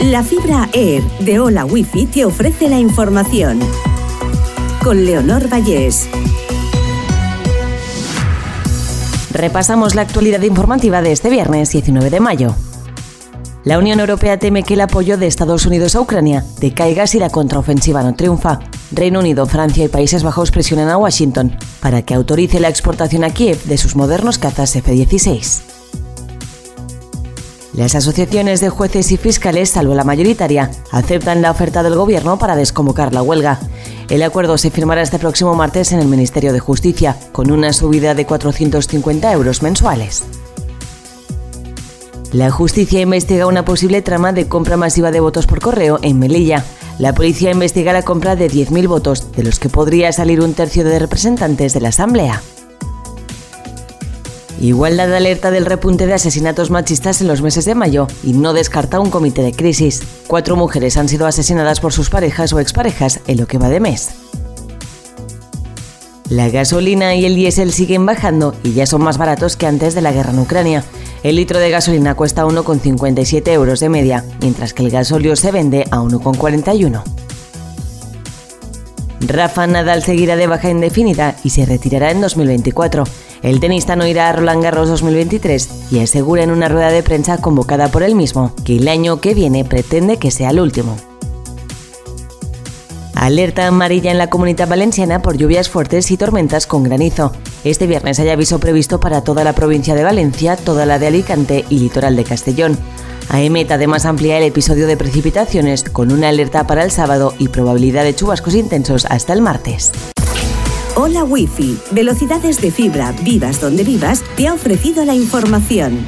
La fibra Air de Hola Wifi te ofrece la información. Con Leonor Vallés. Repasamos la actualidad informativa de este viernes 19 de mayo. La Unión Europea teme que el apoyo de Estados Unidos a Ucrania decaiga si la contraofensiva no triunfa. Reino Unido, Francia y Países Bajos presionan a Washington para que autorice la exportación a Kiev de sus modernos cazas F-16. Las asociaciones de jueces y fiscales, salvo la mayoritaria, aceptan la oferta del Gobierno para desconvocar la huelga. El acuerdo se firmará este próximo martes en el Ministerio de Justicia, con una subida de 450 euros mensuales. La justicia investiga una posible trama de compra masiva de votos por correo en Melilla. La policía investiga la compra de 10.000 votos, de los que podría salir un tercio de representantes de la Asamblea. Igualdad alerta del repunte de asesinatos machistas en los meses de mayo y no descarta un comité de crisis. Cuatro mujeres han sido asesinadas por sus parejas o exparejas en lo que va de mes. La gasolina y el diésel siguen bajando y ya son más baratos que antes de la guerra en Ucrania. El litro de gasolina cuesta 1,57 euros de media, mientras que el gasóleo se vende a 1,41. Rafa Nadal seguirá de baja indefinida y se retirará en 2024. El tenista no irá a Roland Garros 2023 y asegura en una rueda de prensa convocada por él mismo que el año que viene pretende que sea el último. Alerta amarilla en la comunidad valenciana por lluvias fuertes y tormentas con granizo. Este viernes hay aviso previsto para toda la provincia de Valencia, toda la de Alicante y litoral de Castellón. AEMET además amplía el episodio de precipitaciones con una alerta para el sábado y probabilidad de chubascos intensos hasta el martes. Hola Wi-Fi, velocidades de fibra, vivas donde vivas, te ha ofrecido la información.